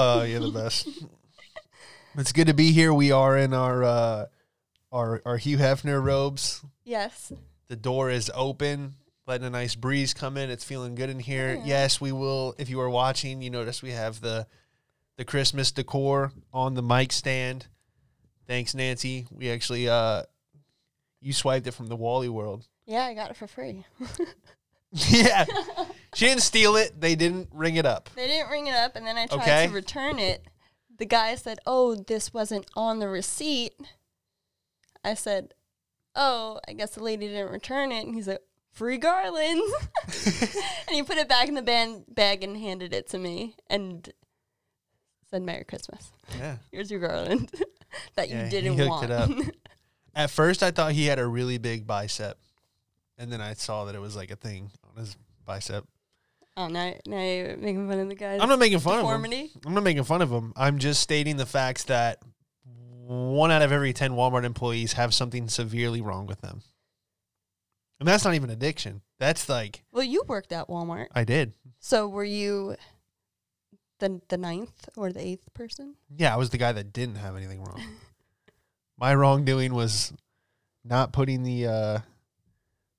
Oh, you're the best. it's good to be here. We are in our uh, our our Hugh Hefner robes. Yes. The door is open, letting a nice breeze come in. It's feeling good in here. Yeah. Yes, we will. If you are watching, you notice we have the the Christmas decor on the mic stand. Thanks, Nancy. We actually uh, you swiped it from the Wally World. Yeah, I got it for free. yeah, she didn't steal it. They didn't ring it up. They didn't ring it up, and then I tried Okay. to return it. The guy said, "Oh, this wasn't on the receipt." I said, "Oh, I guess the lady didn't return it." And he's like, "Free garlands," and he put it back in the band bag and handed it to me and said, "Merry Christmas. Yeah. Here's your garland that Yeah, you he didn't hooked want." it up. At first, I thought he had a really big bicep, and then I saw that it was like a thing on his bicep. Oh, now, now you're making fun of the guy's I'm not making fun of him. deformity. I'm not making fun of him. I'm just stating the facts that one out of every ten Walmart employees have something severely wrong with them, and that's not even addiction. That's like Well, you worked at Walmart, I did. so were you the the ninth or the eighth person? Yeah, I was the guy that didn't have anything wrong. My wrongdoing was not putting the uh,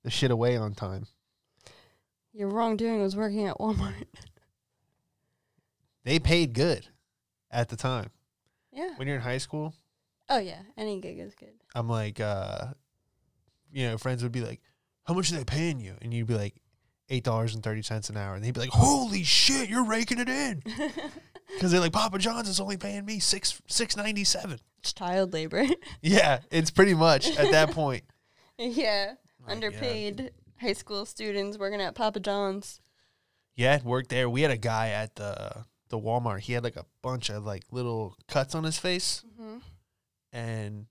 the shit away on time. Your wrongdoing was working at Walmart. They paid good at the time. Yeah. When you're in high school, Oh yeah, any gig is good. I'm like, uh, you know, friends would be like, "How much are they paying you?" And you'd be like, eight dollars and thirty cents an hour, and they'd be like, "Holy shit, you're raking it in," because they're like, "Papa John's is only paying me six six ninety seven. It's child labor. Yeah, it's pretty much at that point. yeah. Like, Underpaid high school students working at Papa John's. Yeah, worked there. We had a guy at the the Walmart. He had like a bunch of like little cuts on his face, Mm-hmm. and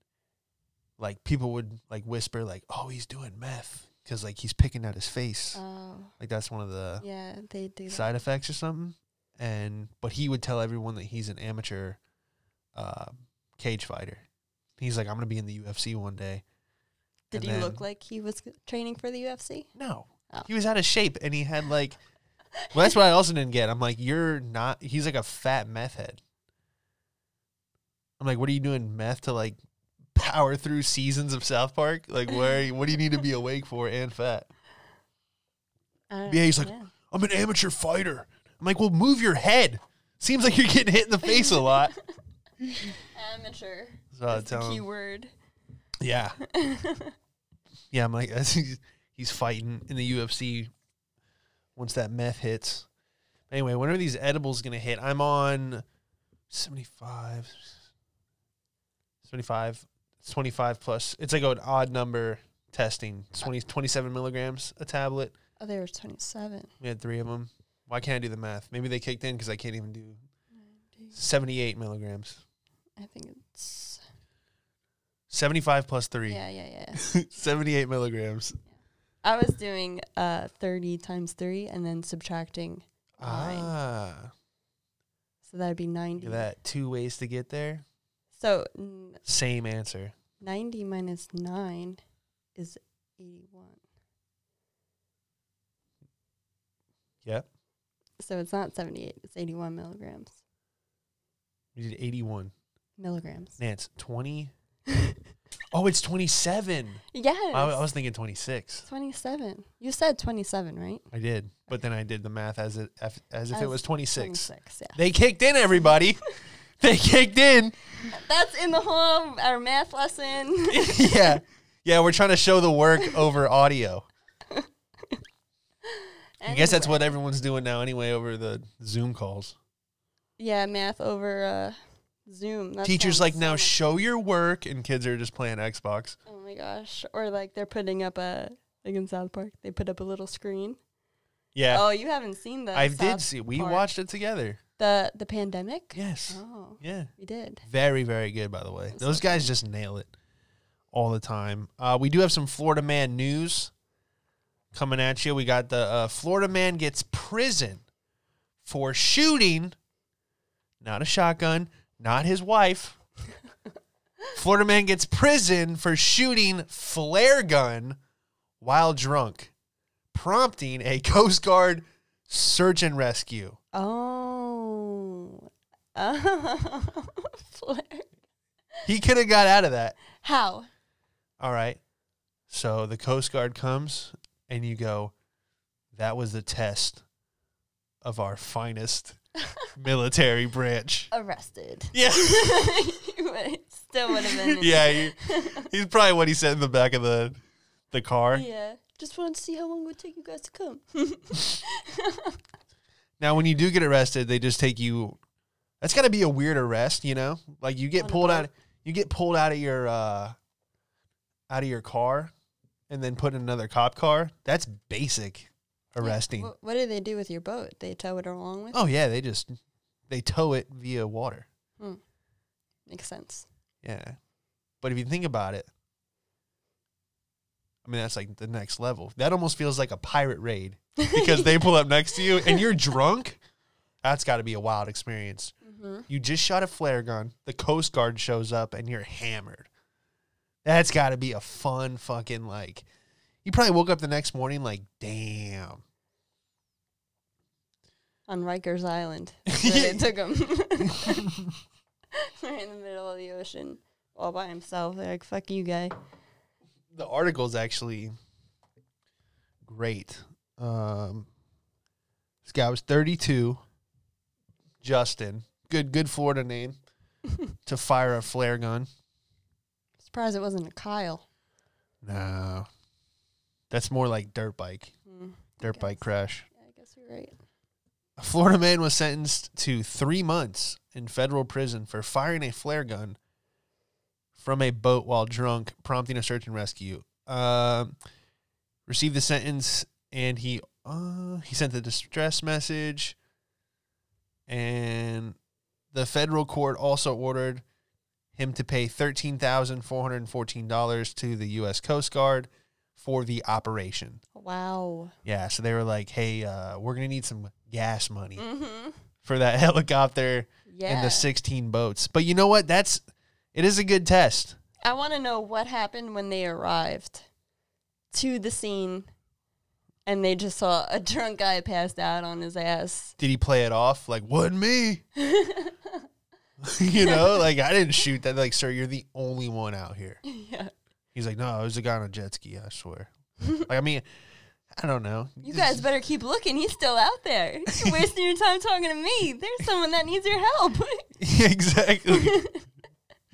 like people would like whisper like, "Oh, he's doing meth," because like he's picking at his face. Oh, Like that's one of the yeah, they do that. side effects or something. And but he would tell everyone that he's an amateur uh, cage fighter. He's like, I'm gonna be in the UFC one day. Did And he look like he was training for the UFC? No, Oh. he was out of shape, and he had like. Well, that's what I also didn't get. I'm like, you're not. He's like a fat meth head. I'm like, what are you doing meth to like power through seasons of South Park? Like, where? what do you need to be awake for and fat? Uh, Yeah, he's like, I'm an amateur fighter. I'm like, well, move your head. Seems like you're getting hit in the face a lot. amateur. So That's the tell key word. Yeah, yeah. I'm like, he's, he's fighting in the UFC once that meth hits. Anyway, when are these edibles gonna hit? I'm on 75, 75, 25 plus. It's like an odd number testing. Uh, 20, 27 milligrams a tablet. Oh, there was 27. We had three of them. Why can't I do the math? Maybe they kicked in because I can't even do 78 milligrams. I think it's. 75 plus three. Yeah, yeah, yeah. 78 milligrams. I was doing uh 30 times 3 and then subtracting. Nine. Ah. So that'd be 90. Look at that. Two ways to get there. So n- Same answer. 90 minus 9 is 81. Yep. So it's not 78, it's 81 milligrams. You did 81. Milligrams. Nance, 20. oh, it's 27. Yes. I, I was thinking 26. 27. You said 27, right? I did. But then I did the math as it as, as if it was 26. 26, yeah. They kicked in, everybody. they kicked in. That's in the whole our math lesson. yeah. Yeah, we're trying to show the work over audio. I guess that's what everyone's doing now anyway over the Zoom calls. Yeah, math over uh, Zoom. That Teachers like now show your work and kids are just playing Xbox. Oh my gosh! Or like they're putting up a like in South Park, they put up a little screen. Yeah. Oh, you haven't seen that? I did see we Park. watched it together. the the pandemic. Yes. Oh, Yeah. we did. Very, very good by the way. That's Those so guys funny. just nail it all the time. Uh, we do have some Florida man news coming at you. We got the uh, Florida man gets prison for shooting not a shotgun, not his wife. Florida man gets prison for shooting flare gun while drunk, prompting a Coast Guard search and rescue. Oh, Oh, Flare. He could have got out of that. How? All right. So the Coast Guard comes and you go, that was the test of our finest military branch. Arrested. Yeah. Still would have been. yeah. He, he's probably what he said in the back of the the car. Yeah. Just wanted to see how long it would take you guys to come. Now, when you do get arrested, they just take you. That's got to be a weird arrest, you know. Like you get On pulled out. You get pulled out of your uh, out of your car, and then put in another cop car. That's basic arresting. What, what do they do with your boat? They tow it along with? Oh yeah, they just they tow it via water. Hmm. Makes sense. Yeah. But if you think about it, I mean that's like the next level. That almost feels like a pirate raid because they pull up next to you and you're drunk. That's got to be a wild experience. Mm-hmm. You just shot a flare gun. The Coast Guard shows up and you're hammered. That's got to be a fun fucking like. You probably woke up the next morning like, damn. On Rikers Island. Where took him. right in the middle of the ocean. All by himself. They're like, fuck you, guy. the article's actually great. Um, this guy was 32. Justin, good good Florida name to fire a flare gun. Surprised it wasn't a Kyle. No, that's more like dirt bike, Mm, dirt bike crash. I guess you're right. A Florida man was sentenced to three months in federal prison for firing a flare gun from a boat while drunk, prompting a search and rescue. Um, received the sentence, and he uh, he sent a distress message, and the federal court also ordered him to pay thirteen thousand four hundred fourteen dollars to the U.S. Coast Guard for the operation. Wow. Yeah, so they were like, "Hey, uh, we're gonna need some gas money Mm-hmm. for that helicopter Yeah. and the 16 boats." But you know what? That's it is a good test. I want to know what happened when they arrived to the scene and they just saw a drunk guy passed out on his ass. Did he play it off like wasn't me? you know, like I didn't shoot that. Like, sir, you're the only one out here. yeah. He's like, no, it was a guy on a jet ski. I swear. like, I mean, I don't know. You guys better keep looking. He's still out there. You're wasting your time talking to me. There's someone that needs your help. Exactly.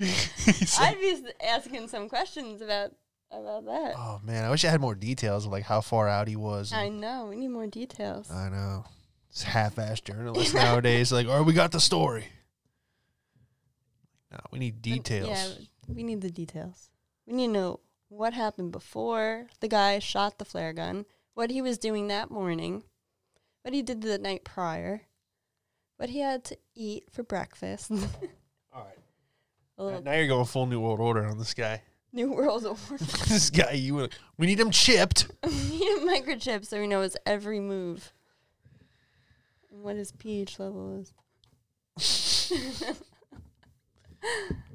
I'd be asking some questions about about that. oh man, I wish I had more details of like how far out he was. I know. We need more details. I know. It's half-assed journalists nowadays. Like, oh, we got the story. No, we need details. Yeah, we need the details. We need to know what happened before the guy shot the flare gun, what he was doing that morning, what he did the night prior, what he had to eat for breakfast. All right. Little Now you're going full New World Order on this guy. New World Order. this guy, you we need him chipped. we need a microchip so we know his every move. And what his pH level is.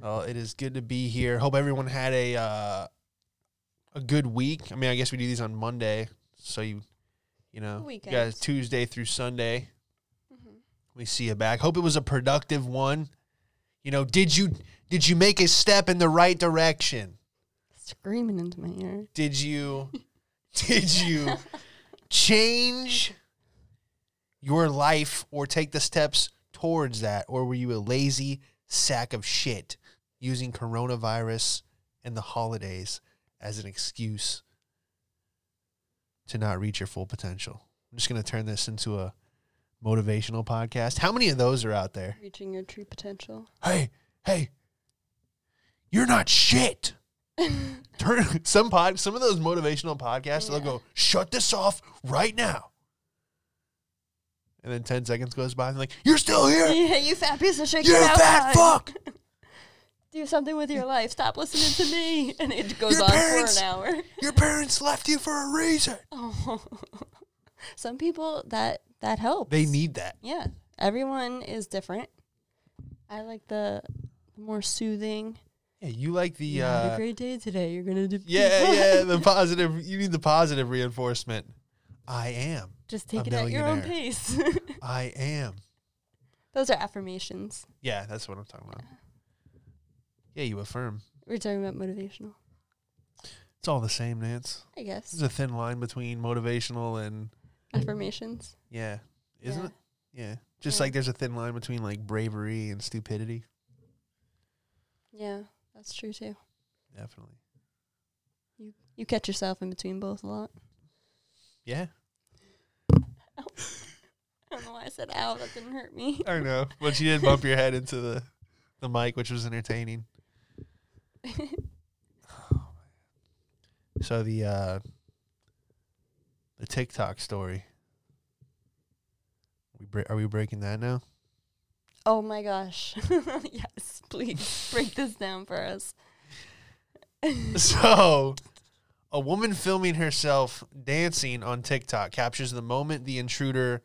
Well, it is good to be here. Hope everyone had a uh, a good week. I mean, I guess we do these on Monday, so you you know, you guys Tuesday through Sunday. Mhm. We see you back. Hope it was a productive one. You know, did you did you make a step in the right direction? Screaming into my ear. Did you did you change your life or take the steps towards that or were you a lazy sack of shit using coronavirus and the holidays as an excuse to not reach your full potential? I'm just going to turn this into a motivational podcast. How many of those are out there? Reaching your true potential. Hey, hey. You're not shit. Turn some pod some of those motivational podcasts they'll go shut this off right now and then 10 seconds goes by and they're like you're still here yeah, you fat piece of shit. you're a fat fuck Do something with your life. Stop listening to me. And it goes Your on parents- for an hour. your parents left you for a reason Oh. Some people that that helps. they need that Yeah. Everyone is different. I like the more soothing. yeah you like the You had a uh great day today. You're gonna do yeah yeah the positive you need the positive reinforcement i am Just take it at your own pace. i am Those are affirmations. Yeah, that's what I'm talking about. Yeah, you affirm. We're talking about motivational. It's all the same, Nance. I guess. There's a thin line between motivational and Affirmations. yeah, isn't Yeah. it? Yeah. Just Yeah. like there's a thin line between like bravery and stupidity. Yeah, that's true too. Definitely. You you catch yourself in between both a lot. Yeah. I don't know why I said ow, that didn't hurt me. I know. But you did bump your head into the the mic, which was entertaining. So the uh the TikTok story. We bre- are we breaking that now? oh my gosh. yes, please break this down for us. so, a woman filming herself dancing on TikTok captures the moment the intruder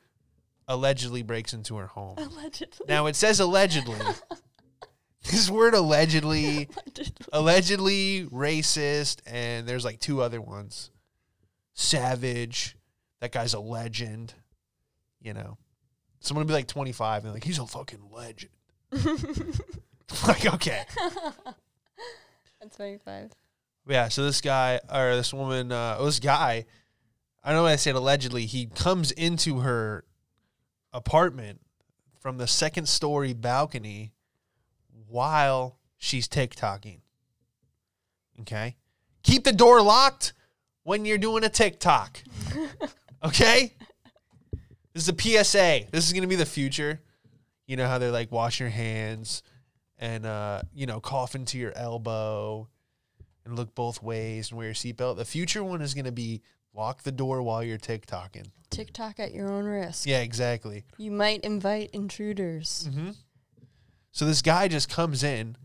allegedly breaks into her home. Allegedly. Now it says allegedly. this word allegedly, Allegedly. allegedly racist, and there's like two other ones. Savage. That guy's a legend. You know. Someone will be like 25 and like, he's a fucking legend. like, okay. That's 25. Yeah, so this guy or this woman, uh, this guy, I don't know why I said allegedly. He comes into her apartment from the second story balcony while she's TikToking. Okay, keep the door locked when you're doing a TikTok. Okay, this is a PSA. This is gonna be the future. You know how they're like wash your hands and uh, you know cough into your elbow and look both ways and wear your seatbelt. The future one is going to be lock the door while you're TikToking. TikTok at your own risk. Yeah, exactly. You might invite intruders. Mm-hmm. So this guy just comes in,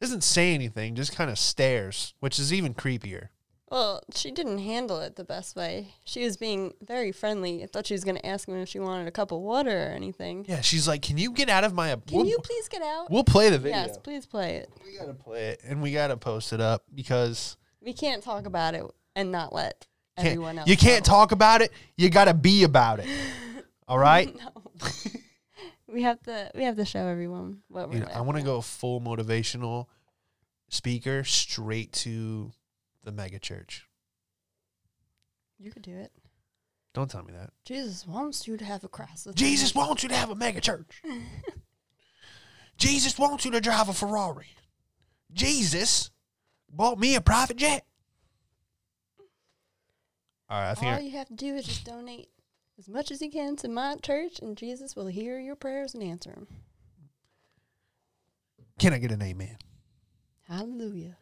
doesn't say anything, just kind of stares, which is even creepier. Well, she didn't handle it the best way. She was being very friendly. I thought she was going to ask him if she wanted a cup of water or anything. Yeah, she's like, "Can you get out of my?" ap- Can we'll, you please get out? We'll play the video. Yes, please play it. We gotta play it, and we gotta post it up because We can't talk about it and not let can't- everyone else. you can't know. talk about it. You gotta be about it. All right. no. we have to. We have to show everyone what we're. You know, I want to go full motivational speaker straight to the mega church. You could do it. Don't tell me that. Jesus wants you to have a cross. Jesus him. wants you to have a mega church. Jesus wants you to drive a Ferrari. Jesus bought me a private jet. All right, I think All I, you have to do is just donate as much as you can to my church, and Jesus will hear your prayers and answer them. can I get an amen? Hallelujah.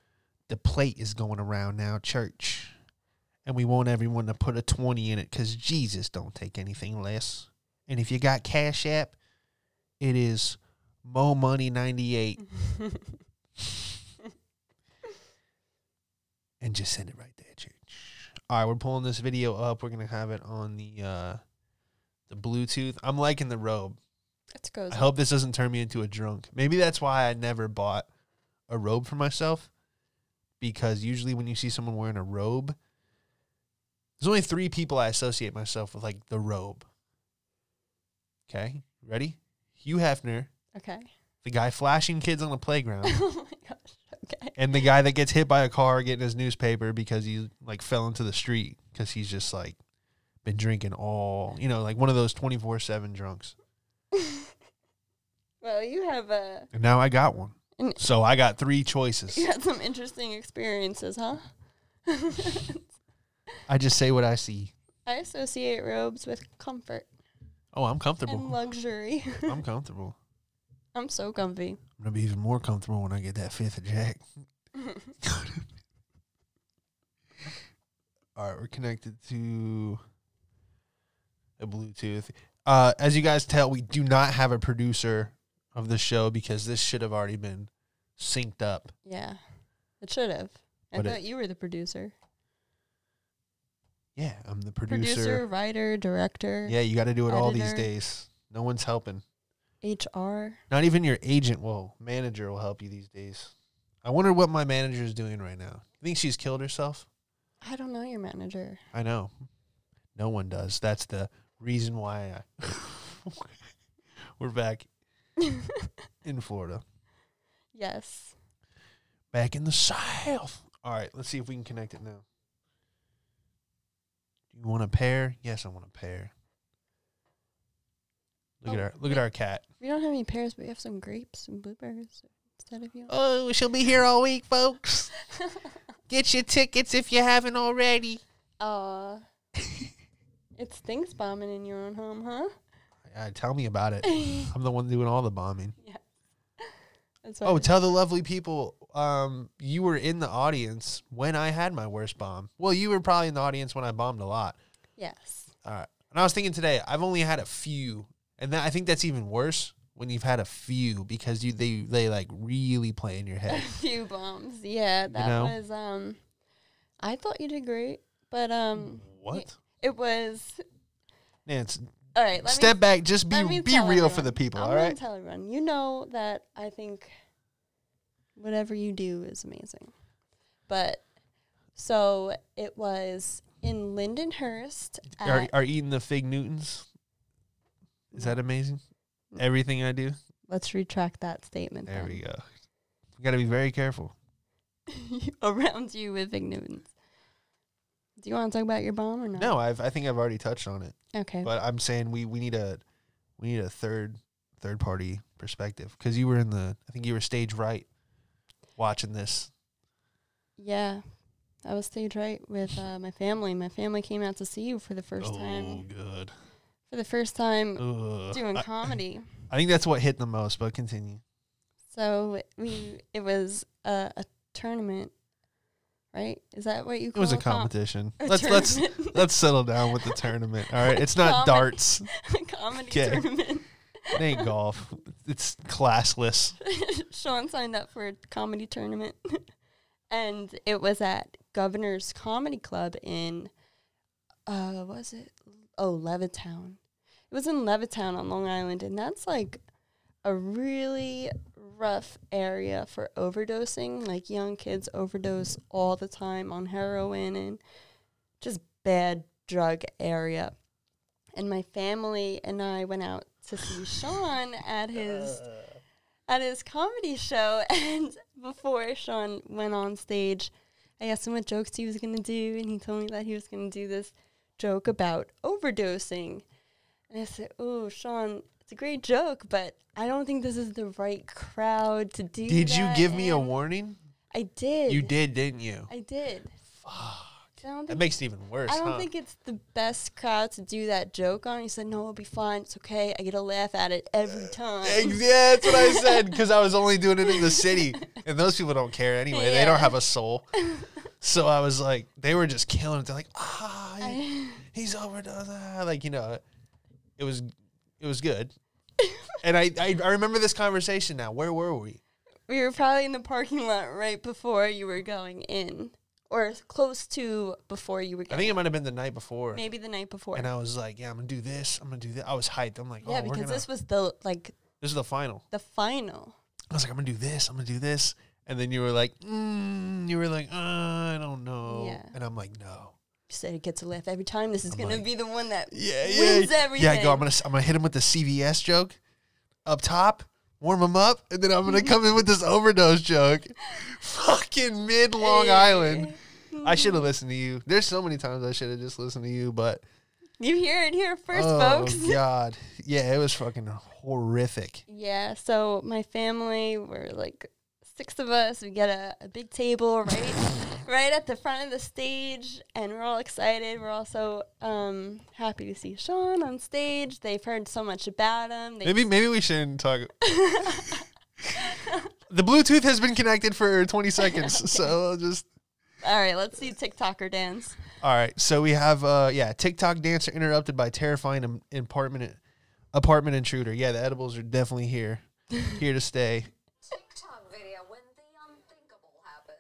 The plate is going around now, church, and we want everyone to put a twenty in it because Jesus don't take anything less. And if you got Cash App, it is Mo Money ninety eight, and just send it right there, church. All right, we're pulling this video up. We're gonna have it on the uh, the Bluetooth. I'm liking the robe. Go. I hope this doesn't turn me into a drunk. Maybe that's why I never bought a robe for myself. Because usually when you see someone wearing a robe, there's only three people I associate myself with, like the robe. Okay, ready? Hugh Hefner, Okay. the guy flashing kids on the playground, oh my gosh. Okay. and the guy that gets hit by a car getting his newspaper because he like fell into the street because he's just like been drinking all, you know, like one of those 24 7 drunks. Well, you have uh, And now I got one. And- So I got three choices. you had some interesting experiences, huh? I just say what I see. I associate robes with comfort Oh, I'm and comfortable. luxury. I'm comfortable. I'm so comfy. I'm gonna be even more comfortable when I get that fifth of Jack. All right, we're connected to a Bluetooth. Uh, as you guys tell, we do not have a producer of the show because this should have already been synced up. Yeah, it should have. I But it- thought you were the producer. Yeah, I'm the producer. Producer, writer, director, Yeah, you got to do it all these editor. days. No one's helping. HR. Not even your agent will, manager will help you these days. I wonder what my manager is doing right now. You think she's killed herself? I don't know your manager. I know. No one does. That's the reason why I we're back in Florida. yes. Back in the South. All right, let's see if we can connect it now. Do you want a pair? Yes, I want a pair. Look at Oh, our look at our cat. We don't have any pears, but we have some grapes and blueberries instead of you. Oh, she'll be here all week, folks. Get your tickets if you haven't already. Aw. it stinks bombing in your own home, huh? Uh, tell me about it. I'm the one doing all the bombing. That's Oh, tell the lovely people um, you were in the audience when I had my worst bomb. Well, you were probably in the audience when I bombed a lot. yes. All right. And I was thinking today, I've only had a few, and that, I think that's even worse when you've had a few because you they they like really play in your head. A few bombs. Yeah, that know? was um I thought you did great, but um what? it was Nance, all right, let step me back. Just be be real for the people. I'm all tell everyone. You know that I think whatever you do is amazing. But so it was in Lindenhurst Are are eating the fig Newtons? Is that amazing? Everything I do. let's retract that statement. There then. we go. You got to be very careful. Around you with Big Newtons. Do you want to talk about your bomb or not? No, I've I think I've already touched on it. Okay. But I'm saying we we need a we need a third third party perspective because you were in the I think you were stage right watching this. Yeah. I was stage right with uh, my family. My family came out to see you for the first oh, time. Oh, good. For the first time Ugh. doing comedy. I think that's what hit the most. But continue. So we it was a, a tournament, right? Is that what you call It was a com- competition. a let's let's let's settle down with the tournament. All right, it's not Comedy. darts. comedy 'Kay. tournament. It ain't golf. It's classless. Sean signed up for a comedy tournament, and it was at Governor's Comedy Club in, uh, what was it? Oh, Levittown. It was in Levittown on Long Island, and that's like a really rough area for overdosing. Like young kids overdose all the time on heroin and just bad drug area. And my family and I went out to see Sean at his uh. at his comedy show and before Sean went on stage, I asked him what jokes he was gonna do and he told me that he was gonna do this joke about overdosing. And I said, Oh, Sean, it's a great joke, but I don't think this is the right crowd to do Did you give me a warning? I did. You did, didn't you? I did. Fuck. That makes it even worse. I don't huh? think it's the best crowd to do that joke on. He said, "No, it'll be fine. It's okay. I get a laugh at it every time." Yeah, that's what I said because I was only doing it in the city, and those people don't care anyway. They don't have a soul. So I was like, they were just killing it. They're like, ah, he- he's overdosed. Ah. Like you know, it was, it was good. And I, I, I remember this conversation now. Where were we? we were probably in the parking lot right before you were going in, or close to before you were. I think it might have been the night before. maybe the night before. And I was like, yeah, I'm gonna do this. I'm gonna do that. I was hyped. I'm like, oh, yeah, we're because gonna. this was the like this is the final. the final. I was like, I'm gonna do this. I'm gonna do this. And then you were like, mm, you were like, uh, I don't know. Yeah. And I'm like, no. Said it gets a laugh every time. This is I'm gonna like, be the one that Yeah, yeah. wins Yeah, everything. I go. I'm gonna I'm gonna hit him with the CVS joke up top, warm him up, and then I'm gonna come in with this overdose joke. Fucking mid Long Island. I should have listened to you. There's so many times I should have just listened to you, but You hear it here first, oh folks. god, yeah, it was fucking horrific. Yeah, so my family were like six of us. We get a, a big table right right at the front of the stage and we're all excited. We're also um happy to see Sean on stage. They've heard so much about him. They Maybe maybe we shouldn't talk. the Bluetooth has been connected for 20 seconds, so I'll just all right, let's see TikToker dance. All right, so we have uh yeah, TikTok dancer interrupted by terrifying im- apartment apartment intruder. Yeah, the edibles are definitely here, here to stay. TikTok video when the unthinkable happened.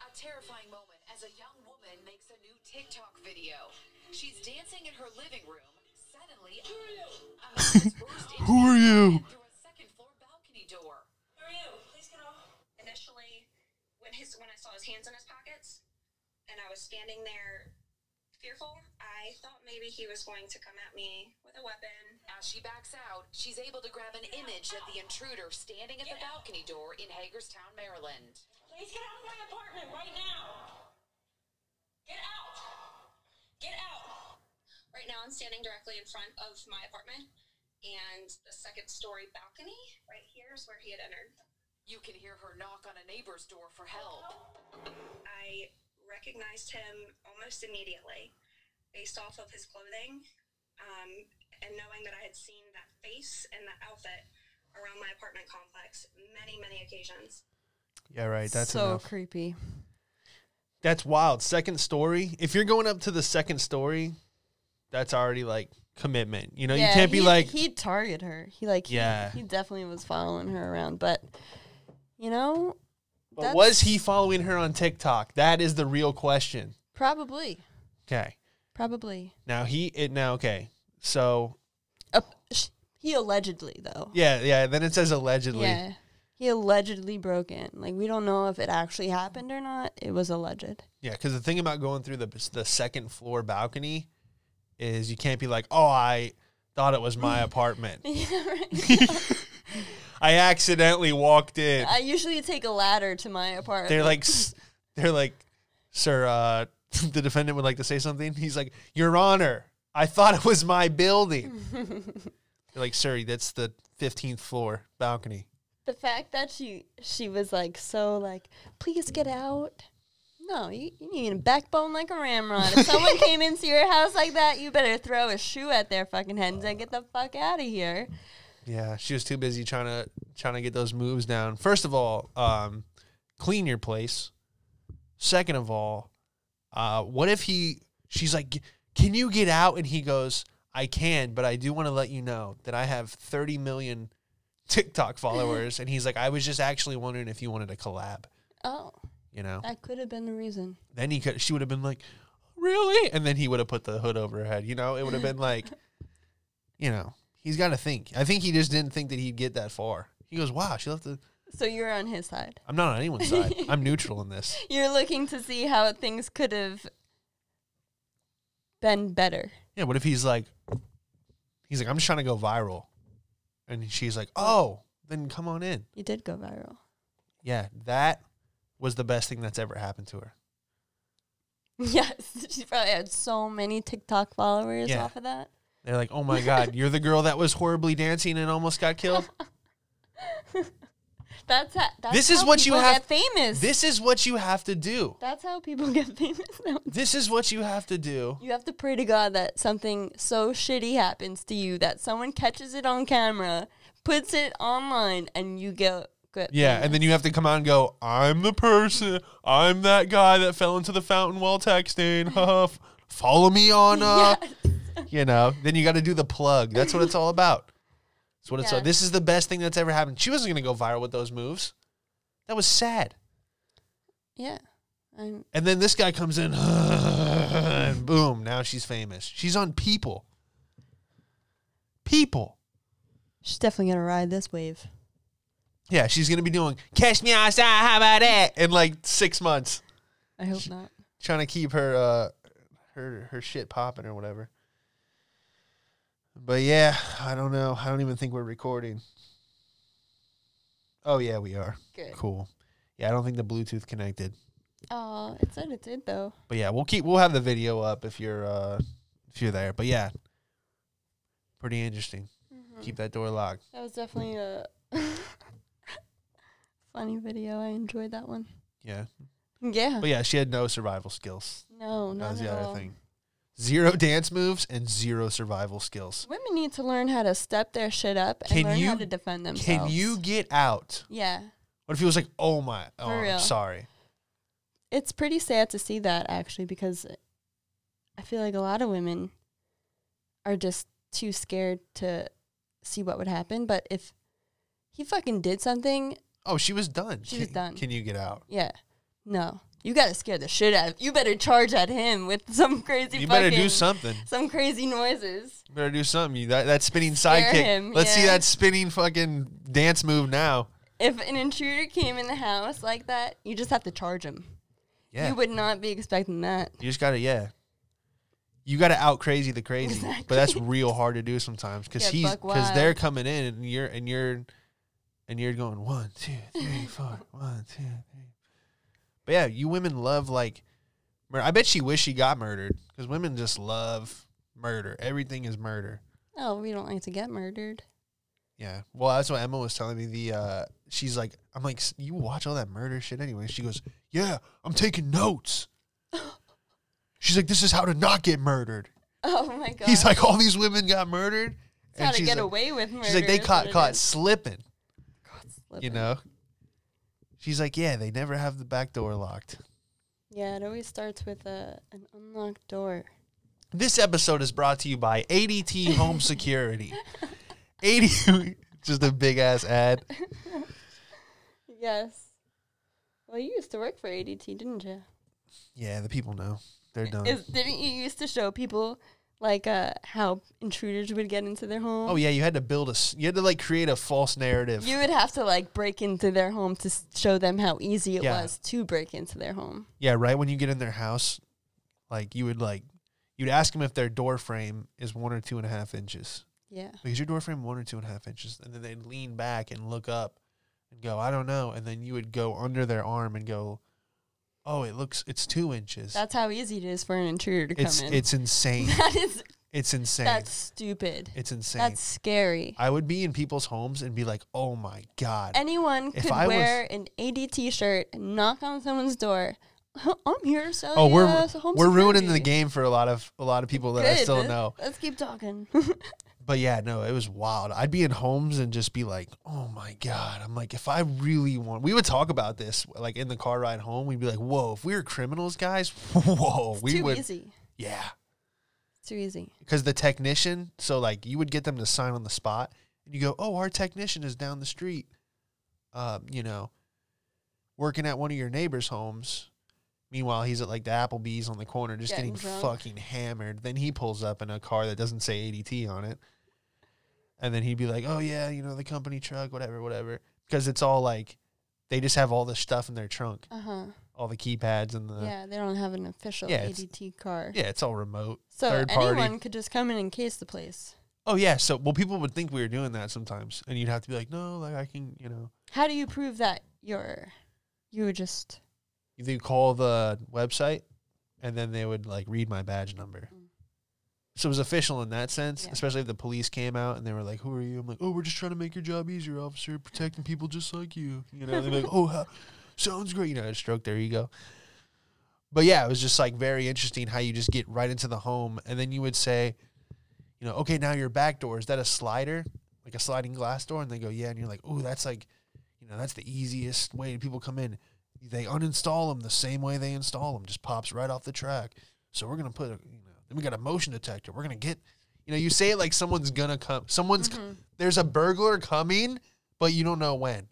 A terrifying moment as a young woman makes a new TikTok video. She's dancing in her living room. Suddenly, a man burst Who are you? through a second floor balcony door. Who are you? Please get off. Initially, when his when I saw his hands in his pockets, and I was standing there fearful. I thought maybe he was going to come at me with a weapon. As she backs out, she's able to grab an image of the intruder standing at the balcony door in Hagerstown, Maryland. Please get out of my apartment right now. Get out. Get out. Right now, I'm standing directly in front of my apartment, and the second story balcony right here is where he had entered. You can hear her knock on a neighbor's door for help. I recognized him almost immediately based off of his clothing um, and knowing that I had seen that face and that outfit around my apartment complex many, many occasions. Yeah, right. That's so enough. creepy. That's wild. Second story. If you're going up to the second story, that's already like commitment. You know, you can't be like, he'd target her. He like Yeah. He, definitely was following her around, but you know, but was he following her on TikTok? That is the real question. probably, Okay. probably. Now he it now okay. So Uh, he allegedly though. yeah, yeah. Then it says allegedly. Yeah. He allegedly broke in. Like we don't know if it actually happened or not. It was alleged. Yeah, because the thing about going through the the second floor balcony is you can't be like, oh, I thought it was my apartment. yeah, right. I accidentally walked in. I usually take a ladder to my apartment. They're like, they're like, sir, uh, the defendant would like to say something. He's like, Your Honor, I thought it was my building. they're like, sir, that's the 15th floor balcony. The fact that she she was like so like, please get out. No, you, you need a backbone like a ramrod. If someone came into your house like that, you better throw a shoe at their fucking head and say, get the fuck out of here. Yeah, she was too busy trying to trying to get those moves down. First of all, um, clean your place. Second of all, uh, what if he? She's like, "Can you get out?" And he goes, "I can, but I do want to let you know that I have 30 million TikTok followers." and he's like, "I was just actually wondering if you wanted to collab." Oh, You know, that could have been the reason. then he could. She would have been like, "Really?" And then he would have put the hood over her head. You know, it would have been like, you know, he's got to think. I think he just didn't think that he'd get that far. He goes, "Wow, she left the." So you're on his side. I'm not on anyone's side. I'm neutral in this. You're looking to see how things could have been better. Yeah. What if he's like, he's like, I'm just trying to go viral, and she's like, oh, then come on in. You did go viral. Yeah, that was the best thing that's ever happened to her. Yes, she probably had so many TikTok followers Yeah. off of that. They're like, oh my god, you're the girl that was horribly dancing and almost got killed. That's, ha- that's This is how what you have- get famous. this is what you have to do. that's how people get famous now. This is what you have to do. You have to pray to God that something so shitty happens to you that someone catches it on camera, puts it online, and you get good. Yeah, and then you have to come out and go, I'm the person, I'm that guy that fell into the fountain while texting. Follow me on, uh, you know. Then you got to do the plug. That's what it's all about. That's what it's. Yeah. All, this is the best thing that's ever happened. She wasn't gonna go viral with those moves. That was sad. yeah. I'm, And then this guy comes in, and boom, now she's famous. She's on People. People. she's definitely gonna ride this wave. Yeah, she's gonna be doing "Catch Me Outside." How about that? In like six months. I hope not. trying to keep her uh her her shit popping or whatever. But yeah, I don't know. I don't even think we're recording. Oh yeah, we are. Good. Cool. Yeah, I don't think the Bluetooth connected. Oh, it said it did though. But yeah, we'll keep we'll have the video up if you're uh if you're there. But yeah. Pretty interesting. Keep that door locked. That was definitely a funny video. I enjoyed that one. Yeah. Yeah. But yeah, she had no survival skills. No, no. That was at the other thing. Zero dance moves and zero survival skills. Women need to learn how to step their shit up and Can learn how you- to defend themselves. Can you get out? Yeah. What if he was like, "Oh my, oh, For I'm sorry." It's pretty sad to see that actually because I feel like a lot of women are just too scared to see what would happen. But if he fucking did something, Oh, she was done. She can, was done. Can you get out? yeah, no, you gotta scare the shit out of. You better charge at him with some crazy. You better do something. Some crazy noises. You better do something. You, that that spinning sidekick. Let's see that spinning fucking dance move now. If an intruder came in the house like that, you just have to charge him. Yeah. You would not be expecting that. You just gotta, yeah. you got to out crazy the crazy, Exactly. but that's real hard to do sometimes because Yeah, he's because they're coming in and you're and you're and you're going one two three four one two three. But yeah, you women love like. Mur- I bet she wish she got murdered because women just love murder. Everything is murder. Oh, we don't like to get murdered. Yeah. Well, that's what Emma was telling me. The uh she's like, I'm like, "S- you watch all that murder shit anyway. She goes, Yeah, I'm taking notes. she's like, This is how to not get murdered. Oh my god. He's like, all these women got murdered. It's how to she's get like, away with murder. She's like, they is caught it caught is. slipping. You Slipping. know. She's like, yeah, they never have the back door locked. Yeah, it always starts with a an unlocked door. This episode is brought to you by ADT Home Security. AD, just a big ass ad. Yes. Well, you used to work for ADT, didn't you? Yeah, the people know. They're done. Is, didn't you used to show people like uh, how intruders would get into their home? Oh yeah, you had to build a, You had to like create a false narrative. You would have to like break into their home to s- show them how easy it Yeah. was to break into their home. yeah, right when you get in their house, like you would like, you'd ask them if their door frame is one or two and a half inches. Yeah. Like, is your door frame one or two and a half inches? And then they'd lean back and look up and go, I don't know. And then you would go under their arm and go, Oh, it looks it's two inches. That's how easy it is for an intruder to it's come in. it's insane. that is it's insane. that's stupid. it's insane. That's scary. I would be in people's homes and be like, Oh my God. Anyone If could I was- wear an ADT shirt and knock on someone's door. Oh, I'm here to sell Oh, we're we're ruining the game for a lot of a lot of people that I still know. Let's keep talking. But yeah, no, it was wild. I'd be in homes and just be like, "Oh my god!" I'm like, if I really want, we would talk about this like in the car ride home. We'd be like, "Whoa, if we were criminals, guys, whoa, it's we too would, easy. yeah." It's too easy. Because the technician, so like you would get them to sign on the spot, and you go, "Oh, our technician is down the street, um, you know, working at one of your neighbors' homes." Meanwhile, he's at like the Applebee's on the corner, just Getting getting, fucking hammered. Then he pulls up in a car that doesn't say ADT on it, and then he'd be like, "Oh yeah, you know the company truck, whatever, whatever," because it's all like they just have all the stuff in their trunk, Uh huh. all the keypads and the yeah, they don't have an official Yeah, ADT car. yeah, it's all remote. so third party. anyone could just come in and case the place. Oh yeah, so well, people would think we were doing that sometimes, and you'd have to be like, "No, like I can, you know." How do you prove that you're you would just you call the website and then they would like read my badge number. Mm. So it was official in that sense, Yeah. especially if the police came out and they were like, "Who are you?" I'm like, "Oh, we're just trying to make your job easier, officer, protecting people just like you." You know, they're like, "Oh, how, sounds great." You know, I stroke their ego. But yeah, it was just like very interesting how you just get right into the home and then you would say, you know, okay, now your back door is that a slider, like a sliding glass door? And they go, yeah, and you're like, oh, that's like, you know, that's the easiest way people come in. They uninstall them the same way they install them, just pops right off the track. So we're gonna put, a, then we got a motion detector. We're gonna get, you know, you say it like someone's gonna come. Someone's Mm-hmm. there's a burglar coming, but you don't know when.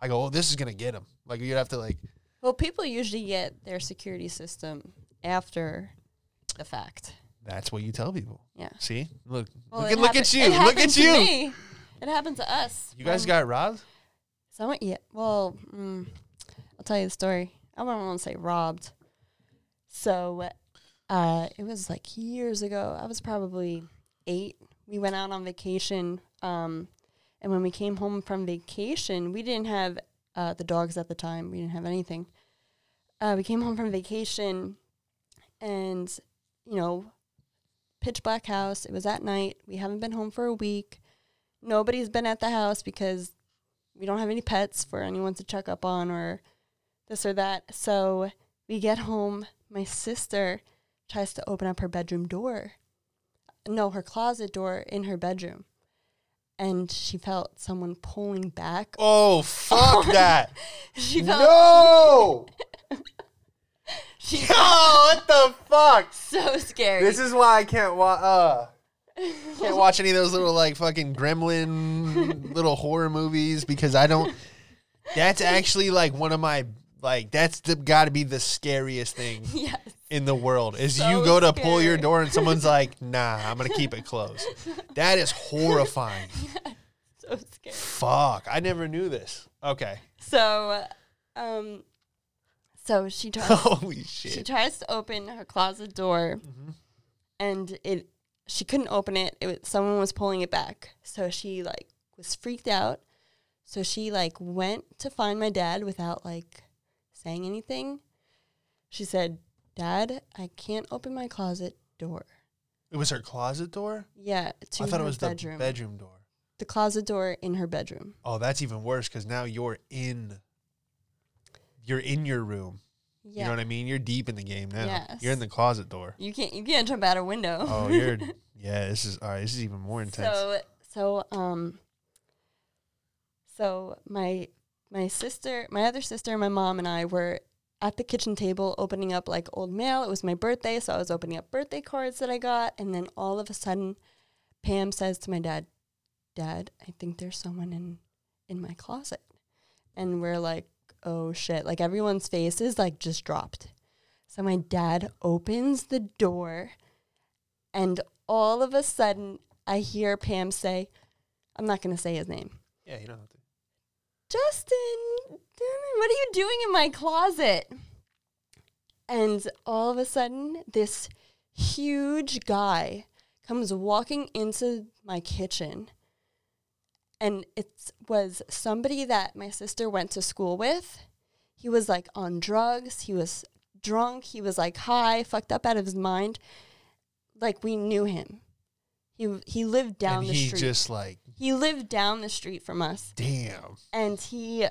I go, oh, this is gonna get him. Like you'd have to like, Well, people usually get their security system after the fact. that's what you tell people. Yeah. See, look, Well, look, look happen- at you, it look happened at to you. me. It happened to us. You guys Um, got robbed. Someone, yeah. Well, mm, I'll tell you the story. I don't want to say robbed. So, uh, it was like years ago. I was probably eight. We went out on vacation. Um, and when we came home from vacation, we didn't have uh, the dogs at the time. We didn't have anything. Uh, we came home from vacation, and you know, pitch black house. It was at night. We haven't been home for a week. Nobody's been at the house because we don't have any pets for anyone to check up on or this or that. So we get home. My sister tries to open up her bedroom door. No, her closet door in her bedroom. And she felt someone pulling back. Oh fuck that! She felt No! she Yo, what the fuck? so scary. This is why I can't watch. Uh, can't watch any of those little like fucking gremlin little horror movies because I don't. That's actually like one of my like that's got to be the scariest thing yes. in the world is So you go to pull your door and someone's like, "Nah, I'm gonna keep it closed." That is horrifying. So scary. Fuck, I never knew this. Okay, So um so she tries holy shit! she tries to open her closet door Mm-hmm. and it she couldn't open it. It was, someone was pulling it back, so she like was freaked out. So she like went to find my dad without like saying anything. She said, "Dad, I can't open my closet door." It was her closet door. Yeah, to I thought it was bedroom. the bedroom door. the closet door in her bedroom. Oh, that's even worse because now you're in. You're in your room. Yeah, You know what I mean? You're deep in the game now. Yes. You're in the closet door. you can't you can't jump out a window. Oh, you're. yeah, this is all right. This is even more intense. So so um so my my sister, my other sister, my mom and I were at the kitchen table opening up like old mail. It was my birthday, so I was opening up birthday cards that I got and then all of a sudden Pam says to my dad, "Dad, I think there's someone in in my closet." And we're like, "Oh shit." Like everyone's faces like just dropped. So my dad opens the door and all of a sudden, I hear Pam say, I'm not going to say his name. yeah, you don't have to. Justin, what are you doing in my closet? And all of a sudden, this huge guy comes walking into my kitchen. And it was somebody that my sister went to school with. He was like on drugs. He was drunk. He was like high, fucked up out of his mind. Like we knew him. He he lived down and the he street. just like, he lived down the street from us damn. and he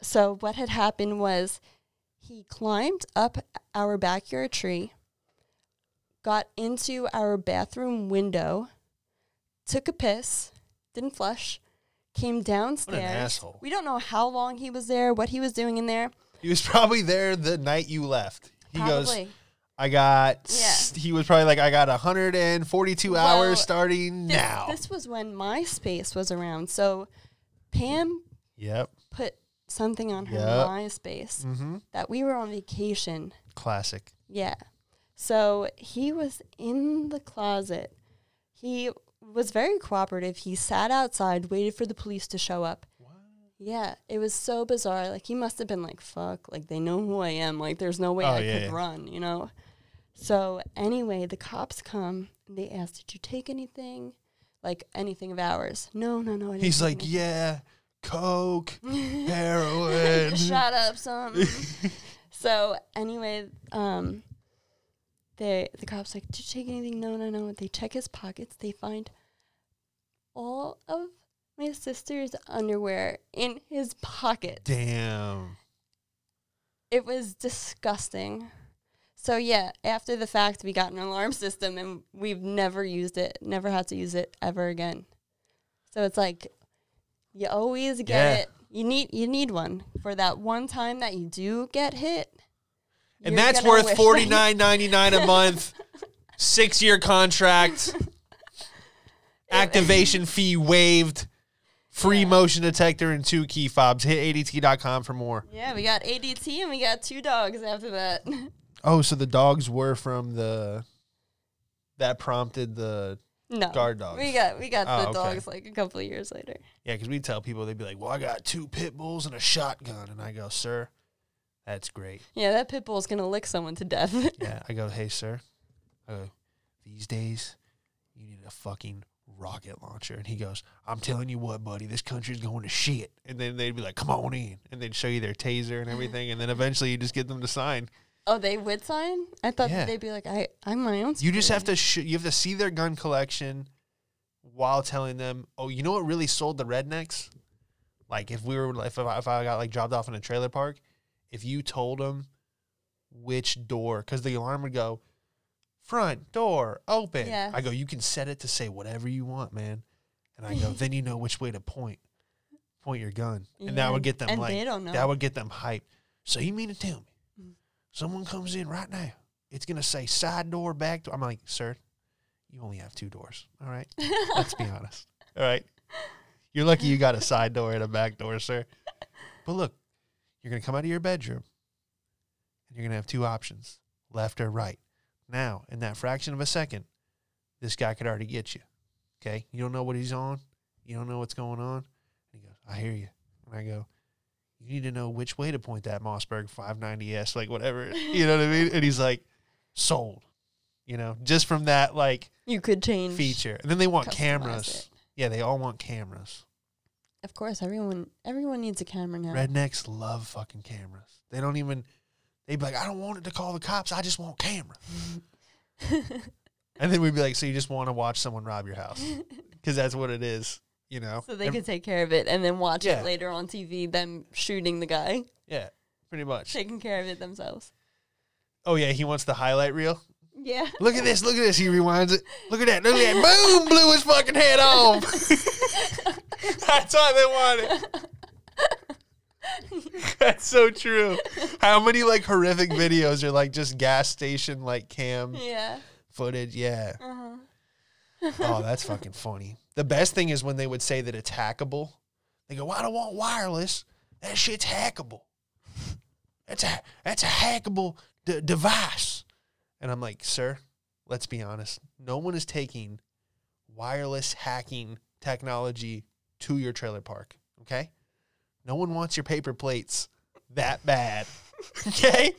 so what had happened was he climbed up our backyard tree got into our bathroom window took a piss didn't flush came downstairs asshole. we don't know how long he was there what he was doing in there He was probably there the night you left. He goes, I got. Yeah. He was probably like, I got 142 Well, hours starting this, now. this was when myspace was around so pam yep. put something on her Yep. myspace Mm-hmm. that we were on vacation Classic. Yeah. So he was in the closet. He was very cooperative. He sat outside, waited for the police to show up. Yeah, it was so bizarre. Like he must have been like, "Fuck!" Like they know who I am. Like there's no way Oh, I yeah, could yeah. run. You know. So anyway, the cops come. and They ask, "Did you take anything? Like anything of ours?" No, no, no. He's like, anything." yeah, coke, heroin. Shut up, son. so anyway, um, they the cops like, did you take anything? No, no, no. They check his pockets. They find all of my sister's underwear in his pocket. Damn. It was disgusting. So yeah, after the fact, we got an alarm system, and we've never used it. Never had to use it ever again. So it's like you always get Yeah. it. You need you need one for that one time that you do get hit. And that's worth forty nine ninety nine a month, six year contract, activation fee waived, free Yeah. motion detector, and two key fobs. Hit ADT.com for more. Yeah, we got ADT and we got two dogs after that. Oh, so the dogs were from the that prompted the no, Guard dogs. We got we got Oh, the okay. dogs like a couple of years later. yeah, because we tell people they'd be like, "Well, I got two pit bulls and a shotgun," and I go, "Sir, that's great." Yeah, that pit bull's gonna lick someone to death. Yeah, I go, "Hey, sir, I go, these days you need a fucking rocket launcher," and he goes, "I'm telling you what, buddy, this country's going to shit." And then they'd be like, "Come on in," and they'd show you their taser and everything, and then eventually you just get them to sign. Oh, they would sign? I thought Yeah. they'd be like, I I'm my own. You just have to sh- you have to see their gun collection while telling them, "Oh, you know what really sold the rednecks? Like if we were if I, if I got like dropped off in a trailer park, if you told them which door cuz the alarm would go front door open. Yeah. I go, "You can set it to say whatever you want, man." And I go, "Then you know which way to point. Point your gun." And that Yeah, would get them and like they don't know. that would get them hyped. So you mean to tell me. Someone comes in right now? It's gonna say side door, back door. I'm like, sir, you only have two doors. All right, let's be honest. All right, you're lucky you got a side door and a back door, sir. But look, you're gonna come out of your bedroom, and you're gonna have two options, left or right. Now, in that fraction of a second, this guy could already get you. Okay, you don't know what he's on, you don't know what's going on. And he goes, I hear you, and I go, you need to know which way to point that Mossberg 590S, like whatever, you know what I mean? And he's like, sold. you know, just from that like You could change feature. And then they want cameras. it. Yeah, they all want cameras. Of course, everyone everyone needs a camera now. Rednecks love fucking cameras. They don't even. They'd be like, I don't want it to call the cops. I just want camera. and then we'd be like, so you just want to watch someone rob your house? Because that's what it is, you know. so they Ev- could take care of it and then watch Yeah. it later on TV. Them shooting the guy, yeah, pretty much. taking care of it themselves. Oh yeah, he wants the highlight reel. Yeah. Look at this. Look at this. He rewinds it. Look at that. Look at that. Boom! Blew his fucking head off. That's all they wanted. That's so true. How many like horrific videos are like just gas station like cam Yeah. footage? Yeah. Uh-huh. Oh, that's fucking funny. The best thing is when they would say that it's hackable. They go, "Well, I don't want wireless. That shit's hackable. That's a that's a hackable d- device." And I'm like, "Sir, let's be honest. No one is taking wireless hacking technology to your trailer park. Okay, no one wants your paper plates that bad. okay,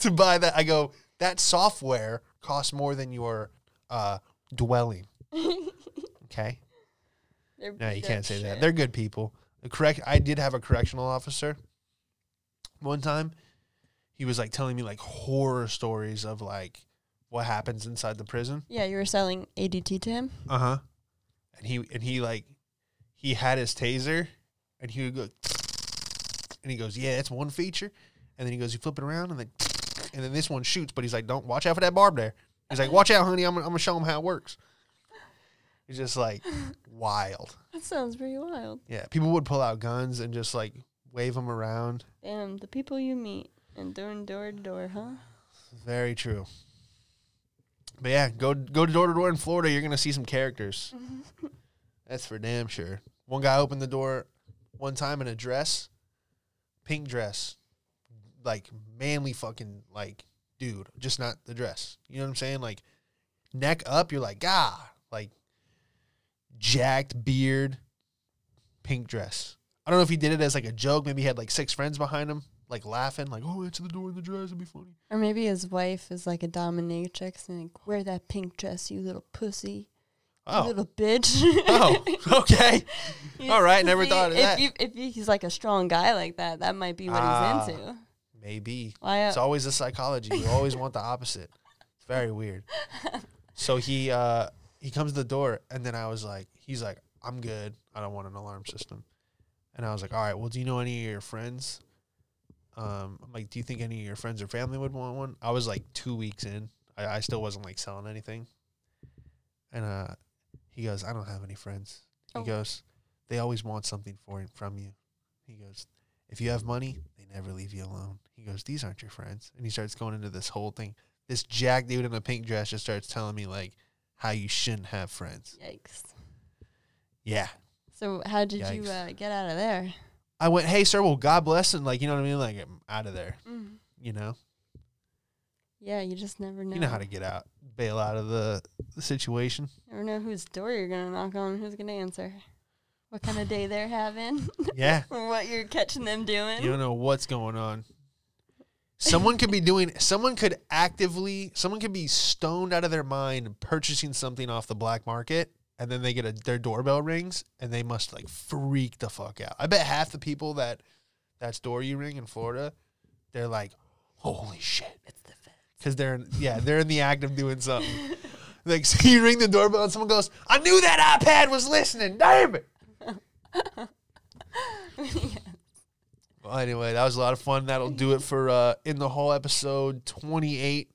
to buy that. I go, that software costs more than your uh, dwelling. Okay. They're No, you can't say that. They're good people. The correct. I did have a correctional officer. One time, he was like telling me like horror stories of like what happens inside the prison. Yeah, you were selling ADT to him. Uh huh. And he and he like he had his taser, and he would go, and he goes, "Yeah, that's one feature." And then he goes, "You flip it around, and then and then this one shoots." But he's like, "Don't watch out for that barb there." He's like, "Watch out, honey. I'm I'm gonna show him how it works." It's just like wild. That sounds pretty wild. Yeah, people would pull out guns and just like wave them around. Damn, the people you meet and doing door to door, huh? Very true. But yeah, go go to door to door in Florida. You're gonna see some characters. That's for damn sure. One guy opened the door one time in a dress, pink dress, like manly fucking like dude, just not the dress. You know what I'm saying? Like neck up, you're like ah, like jacked beard, pink dress. I don't know if he did it as like a joke. Maybe he had like six friends behind him, like laughing, like oh, answer the door in the dress, it'd be funny. Or maybe his wife is like a dominatrix and like, wear that pink dress, you little pussy. You Oh, little bitch. oh, okay. All right, never see, thought of if that. You, if he's like a strong guy like that, that might be what Ah. he's into. Maybe. Why? uh, It's always the psychology. You always want the opposite. It's very weird. So he uh he comes to the door and then I was like, he's like, I'm good. I don't want an alarm system. And I was like, all right, well, do you know any of your friends? Um, I'm like, do you think any of your friends or family would want one? I was like two weeks in. I, I still wasn't like selling anything. And uh he goes, I don't have any friends. He Oh. goes, they always want something for from you. He goes, if you have money, they never leave you alone. He goes, these aren't your friends. And he starts going into this whole thing. This jack dude in a pink dress just starts telling me like how you shouldn't have friends. Yikes. Yeah. So how did you uh, get out of there? I went, hey sir, well God bless and like you know what I mean? Like I'm out of there. Mm. You know? Yeah, you just never know. You know how to get out. Bail out of the, the situation. Never know whose door you're gonna knock on, who's gonna answer, what kind of day they're having, Yeah. what you're catching them doing. You don't know what's going on. Someone could be doing someone could actively someone could be stoned out of their mind purchasing something off the black market and then they get a their doorbell rings and they must like freak the fuck out. I bet half the people that that's door you ring in Florida, they're like, "Holy shit." It's the feds. Cuz they're in, yeah, they're in the act of doing something. like so you ring the doorbell and someone goes, "I knew that iPad was listening. Damn it." Well, anyway, that was a lot of fun. That'll do it for uh, in the whole episode 28.